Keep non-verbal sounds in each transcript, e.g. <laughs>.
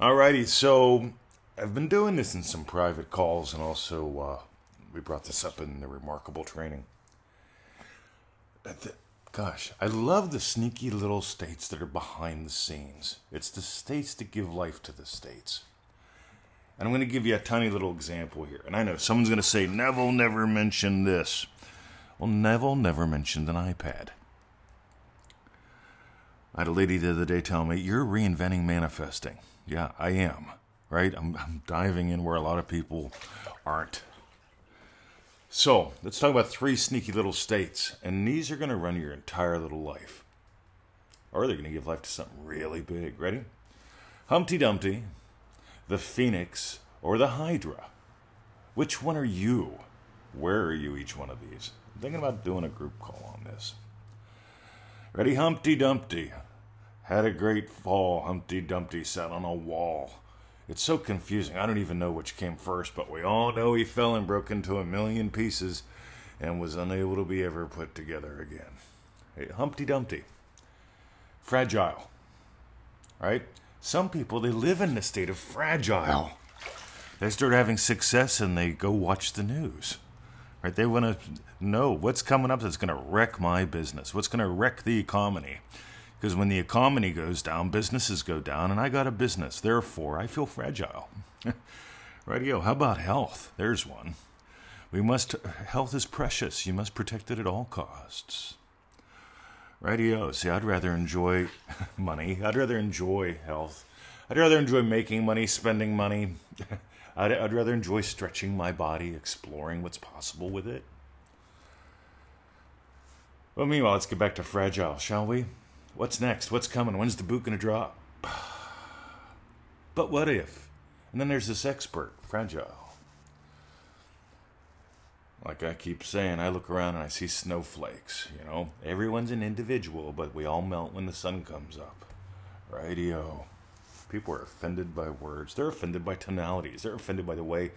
Alrighty, so I've been doing this in some private calls, and also uh, we brought this up in the remarkable training. The, gosh, I love the sneaky little states that are behind the scenes. It's the states that give life to the states. And I'm going to give you a tiny little example here. And I know someone's going to say, Neville never mentioned this. Well, Neville never mentioned an iPad. I had a lady the other day tell me, You're reinventing manifesting. Yeah, I am. Right? I'm, I'm diving in where a lot of people aren't. So, let's talk about three sneaky little states. And these are going to run your entire little life. Or they're going to give life to something really big. Ready? Humpty Dumpty, the Phoenix, or the Hydra. Which one are you? Where are you each one of these? I'm thinking about doing a group call on this. Ready? Humpty Dumpty. Had a great fall. Humpty Dumpty sat on a wall. It's so confusing. I don't even know which came first, but we all know he fell and broke into a million pieces and was unable to be ever put together again. Hey, Humpty Dumpty. Fragile. Right? Some people, they live in a state of fragile. They start having success and they go watch the news. Right? They want to know what's coming up that's going to wreck my business, what's going to wreck the economy. Because when the economy goes down, businesses go down, and I got a business. Therefore, I feel fragile. <laughs> Radio, how about health? There's one. We must, health is precious. You must protect it at all costs. Radio, see, I'd rather enjoy <laughs> money. I'd rather enjoy health. I'd rather enjoy making money, spending money. <laughs> I'd, I'd rather enjoy stretching my body, exploring what's possible with it. Well, meanwhile, let's get back to fragile, shall we? What's next? What's coming? When's the boot going to drop? <sighs> But what if? And then there's this expert, fragile. Like I keep saying, I look around and I see snowflakes. You know, everyone's an individual, but we all melt when the sun comes up. Radio. People are offended by words. They're offended by tonalities. They're offended by the way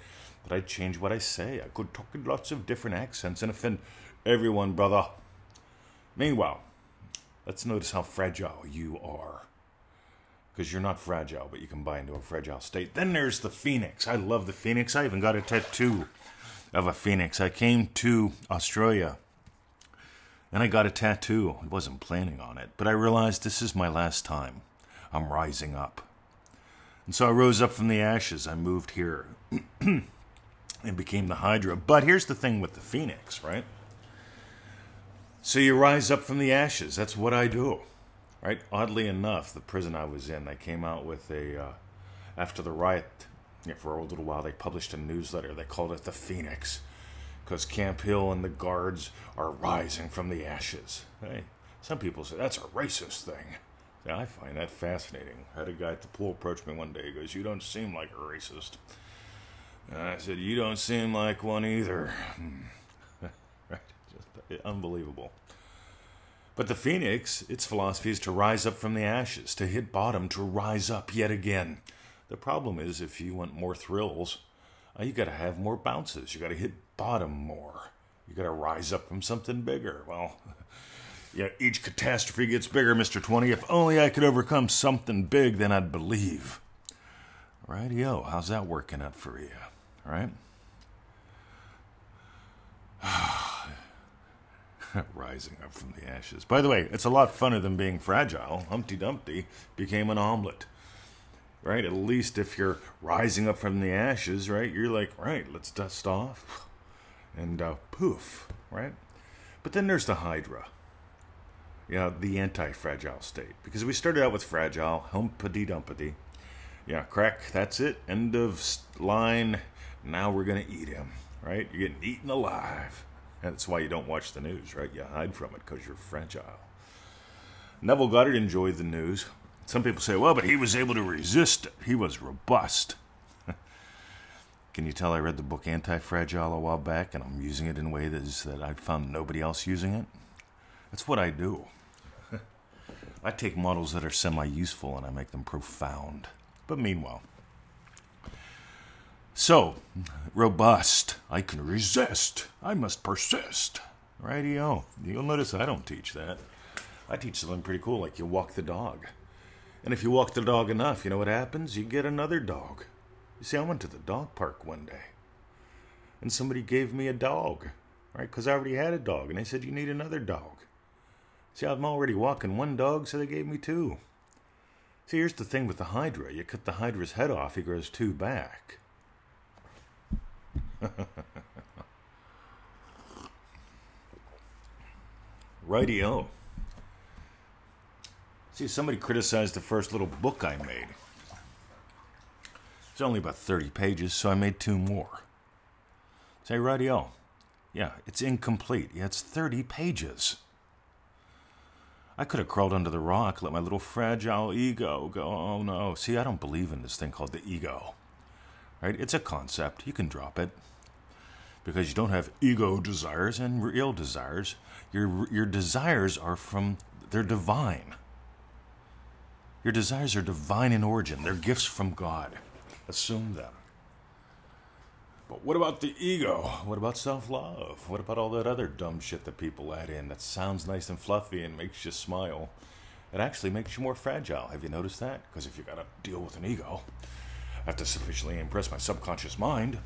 that I change what I say. I could talk in lots of different accents and offend everyone, brother. Meanwhile, Let's notice how fragile you are. Because you're not fragile, but you can buy into a fragile state. Then there's the phoenix. I love the phoenix. I even got a tattoo of a phoenix. I came to Australia and I got a tattoo. I wasn't planning on it, but I realized this is my last time. I'm rising up. And so I rose up from the ashes. I moved here <clears throat> and became the Hydra. But here's the thing with the phoenix, right? So you rise up from the ashes. That's what I do. Right? Oddly enough, the prison I was in, I came out with a, uh, after the riot, yeah, for a little while, they published a newsletter. They called it the Phoenix because Camp Hill and the guards are rising from the ashes. Hey, some people say that's a racist thing. Yeah, I find that fascinating. I had a guy at the pool approach me one day. He goes, You don't seem like a racist. And I said, You don't seem like one either. Unbelievable. But the phoenix, its philosophy is to rise up from the ashes, to hit bottom, to rise up yet again. The problem is, if you want more thrills, uh, you got to have more bounces. You got to hit bottom more. You got to rise up from something bigger. Well, <laughs> yeah, each catastrophe gets bigger, Mr. 20. If only I could overcome something big, then I'd believe. Rightio, how's that working out for you? All right? <laughs> Rising up from the ashes. By the way, it's a lot funner than being fragile. Humpty Dumpty became an omelet. Right? At least if you're rising up from the ashes, right? You're like, right, let's dust off. And uh, poof, right? But then there's the Hydra. Yeah, the anti fragile state. Because we started out with fragile, humpity dumpity. Yeah, crack, that's it. End of line. Now we're going to eat him, right? You're getting eaten alive. That's why you don't watch the news, right? You hide from it because you're fragile. Neville Goddard enjoyed the news. Some people say, well, but he was able to resist it. He was robust. <laughs> Can you tell I read the book Anti Fragile a while back and I'm using it in a way that, is, that I found nobody else using it? That's what I do. <laughs> I take models that are semi useful and I make them profound. But meanwhile, so, robust. I can resist. I must persist. Rightio. You'll notice I don't teach that. I teach something pretty cool, like you walk the dog. And if you walk the dog enough, you know what happens? You get another dog. You see, I went to the dog park one day, and somebody gave me a dog, right? Because I already had a dog, and they said, You need another dog. See, I'm already walking one dog, so they gave me two. See, here's the thing with the Hydra you cut the Hydra's head off, he grows two back. Rightio. See, somebody criticized the first little book I made. It's only about 30 pages, so I made two more. Say, rightio. Yeah, it's incomplete. Yeah, it's 30 pages. I could have crawled under the rock, let my little fragile ego go. Oh no. See, I don't believe in this thing called the ego. Right? It's a concept. You can drop it. Because you don't have ego desires and real desires. Your your desires are from they're divine. Your desires are divine in origin. They're gifts from God. Assume them. But what about the ego? What about self love? What about all that other dumb shit that people add in that sounds nice and fluffy and makes you smile? It actually makes you more fragile. Have you noticed that? Because if you got to deal with an ego, I have to sufficiently impress my subconscious mind.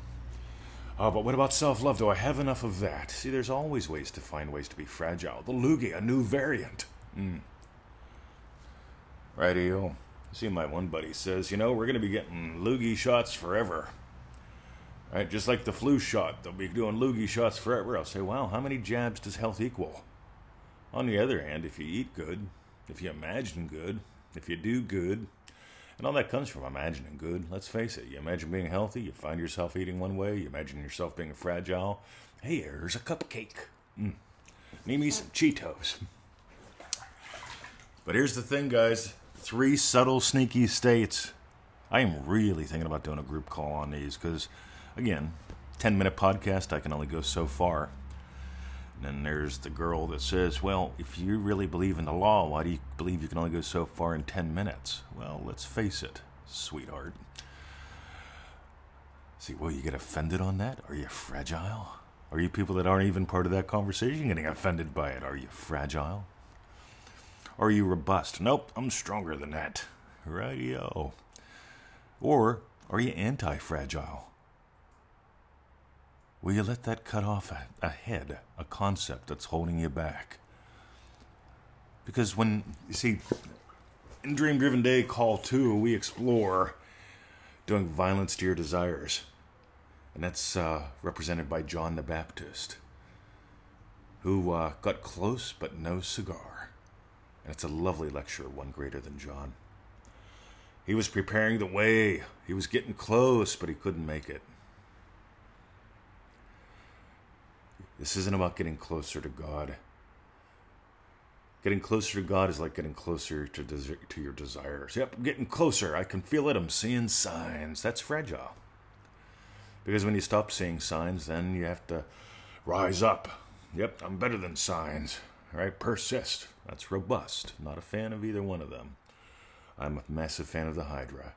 Uh, but what about self love? Do I have enough of that? See, there's always ways to find ways to be fragile. The loogie, a new variant. Mm. Rightio. See, my one buddy says, you know, we're going to be getting loogie shots forever. Right, just like the flu shot, they'll be doing loogie shots forever. I'll say, wow, how many jabs does health equal? On the other hand, if you eat good, if you imagine good, if you do good, and all that comes from imagining good. Let's face it, you imagine being healthy, you find yourself eating one way, you imagine yourself being fragile. Hey, here's a cupcake. Mm. Need me some Cheetos. But here's the thing, guys three subtle, sneaky states. I am really thinking about doing a group call on these because again, 10 minute podcast, I can only go so far. And then there's the girl that says, Well, if you really believe in the law, why do you believe you can only go so far in 10 minutes? Well, let's face it, sweetheart. See, well, you get offended on that? Are you fragile? Are you people that aren't even part of that conversation getting offended by it? Are you fragile? Are you robust? Nope, I'm stronger than that. Radio. Or are you anti fragile? Will you let that cut off a, a head, a concept that's holding you back? Because when, you see, in Dream Driven Day Call 2, we explore doing violence to your desires. And that's uh, represented by John the Baptist, who uh, got close but no cigar. And it's a lovely lecture, one greater than John. He was preparing the way, he was getting close, but he couldn't make it. This isn't about getting closer to God. Getting closer to God is like getting closer to des- to your desires. Yep, I'm getting closer. I can feel it. I'm seeing signs. That's fragile. Because when you stop seeing signs, then you have to rise up. Yep, I'm better than signs. All right, persist. That's robust. Not a fan of either one of them. I'm a massive fan of the Hydra.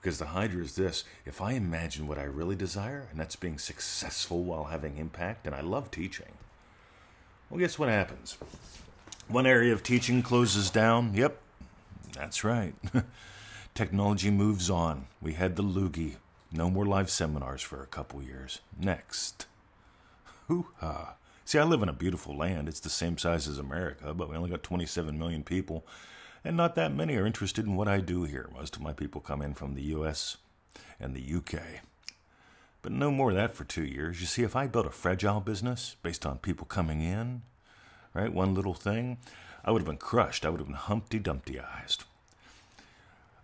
Because the Hydra is this if I imagine what I really desire, and that's being successful while having impact, and I love teaching, well, guess what happens? One area of teaching closes down. Yep, that's right. <laughs> Technology moves on. We had the loogie. No more live seminars for a couple years. Next. Hoo ha. See, I live in a beautiful land. It's the same size as America, but we only got 27 million people and not that many are interested in what I do here. Most of my people come in from the US and the UK. But no more of that for two years. You see, if I built a fragile business based on people coming in, right, one little thing, I would have been crushed. I would have been Humpty Dumptyized.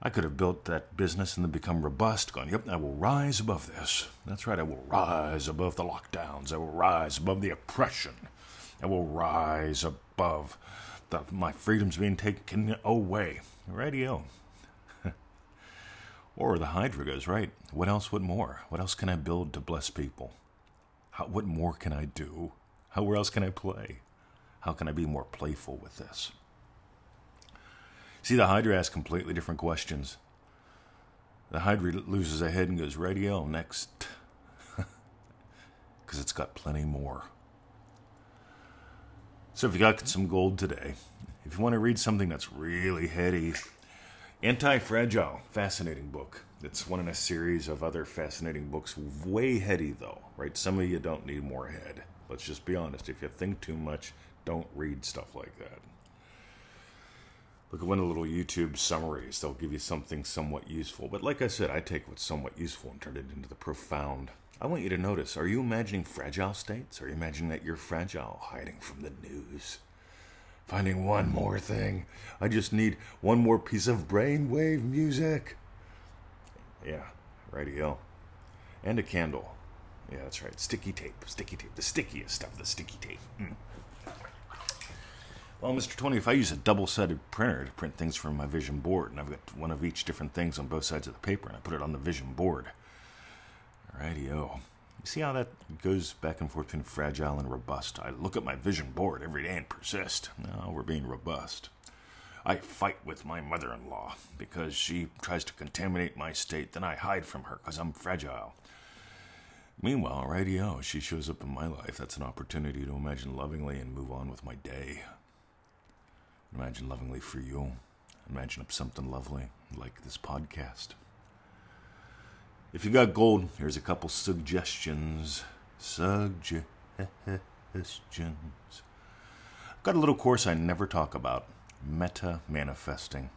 I could have built that business and then become robust, gone, yep, I will rise above this. That's right, I will rise above the lockdowns. I will rise above the oppression. I will rise above the, my freedom's being taken away. Radio. <laughs> or the Hydra goes, right, what else, what more? What else can I build to bless people? How, what more can I do? How where else can I play? How can I be more playful with this? See, the Hydra asks completely different questions. The Hydra loses a head and goes, radio, next. <laughs> Because it's got plenty more. So if you got some gold today, if you want to read something that's really heady, Anti Fragile, fascinating book. It's one in a series of other fascinating books. Way heady, though, right? Some of you don't need more head. Let's just be honest. If you think too much, don't read stuff like that. Look at one of the little YouTube summaries. They'll give you something somewhat useful. But like I said, I take what's somewhat useful and turn it into the profound. I want you to notice are you imagining fragile states? Are you imagining that you're fragile, hiding from the news? Finding one more thing. I just need one more piece of brainwave music. Yeah, radio. And a candle. Yeah, that's right. Sticky tape. Sticky tape. The stickiest stuff, the sticky tape. Mm. Well, Mr. 20, if I use a double sided printer to print things from my vision board, and I've got one of each different things on both sides of the paper, and I put it on the vision board. Rightio. You see how that goes back and forth between fragile and robust? I look at my vision board every day and persist. No, we're being robust. I fight with my mother in law because she tries to contaminate my state. Then I hide from her because I'm fragile. Meanwhile, rightio, she shows up in my life. That's an opportunity to imagine lovingly and move on with my day. Imagine lovingly for you. Imagine up something lovely like this podcast. If you got gold, here's a couple suggestions. Suggestions. I've got a little course I never talk about meta manifesting.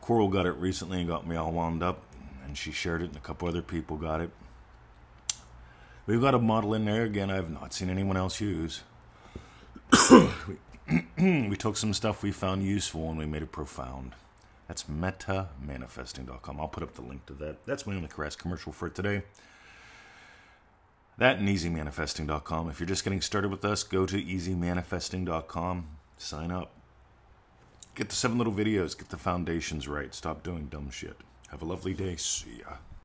Coral got it recently and got me all wound up, and she shared it, and a couple other people got it. We've got a model in there again I've not seen anyone else use. <coughs> we took some stuff we found useful and we made it profound. That's metamanifesting.com. I'll put up the link to that. That's my only Caress commercial for today. That and easymanifesting.com. If you're just getting started with us, go to easymanifesting.com, sign up. Get the seven little videos, get the foundations right. Stop doing dumb shit. Have a lovely day. See ya.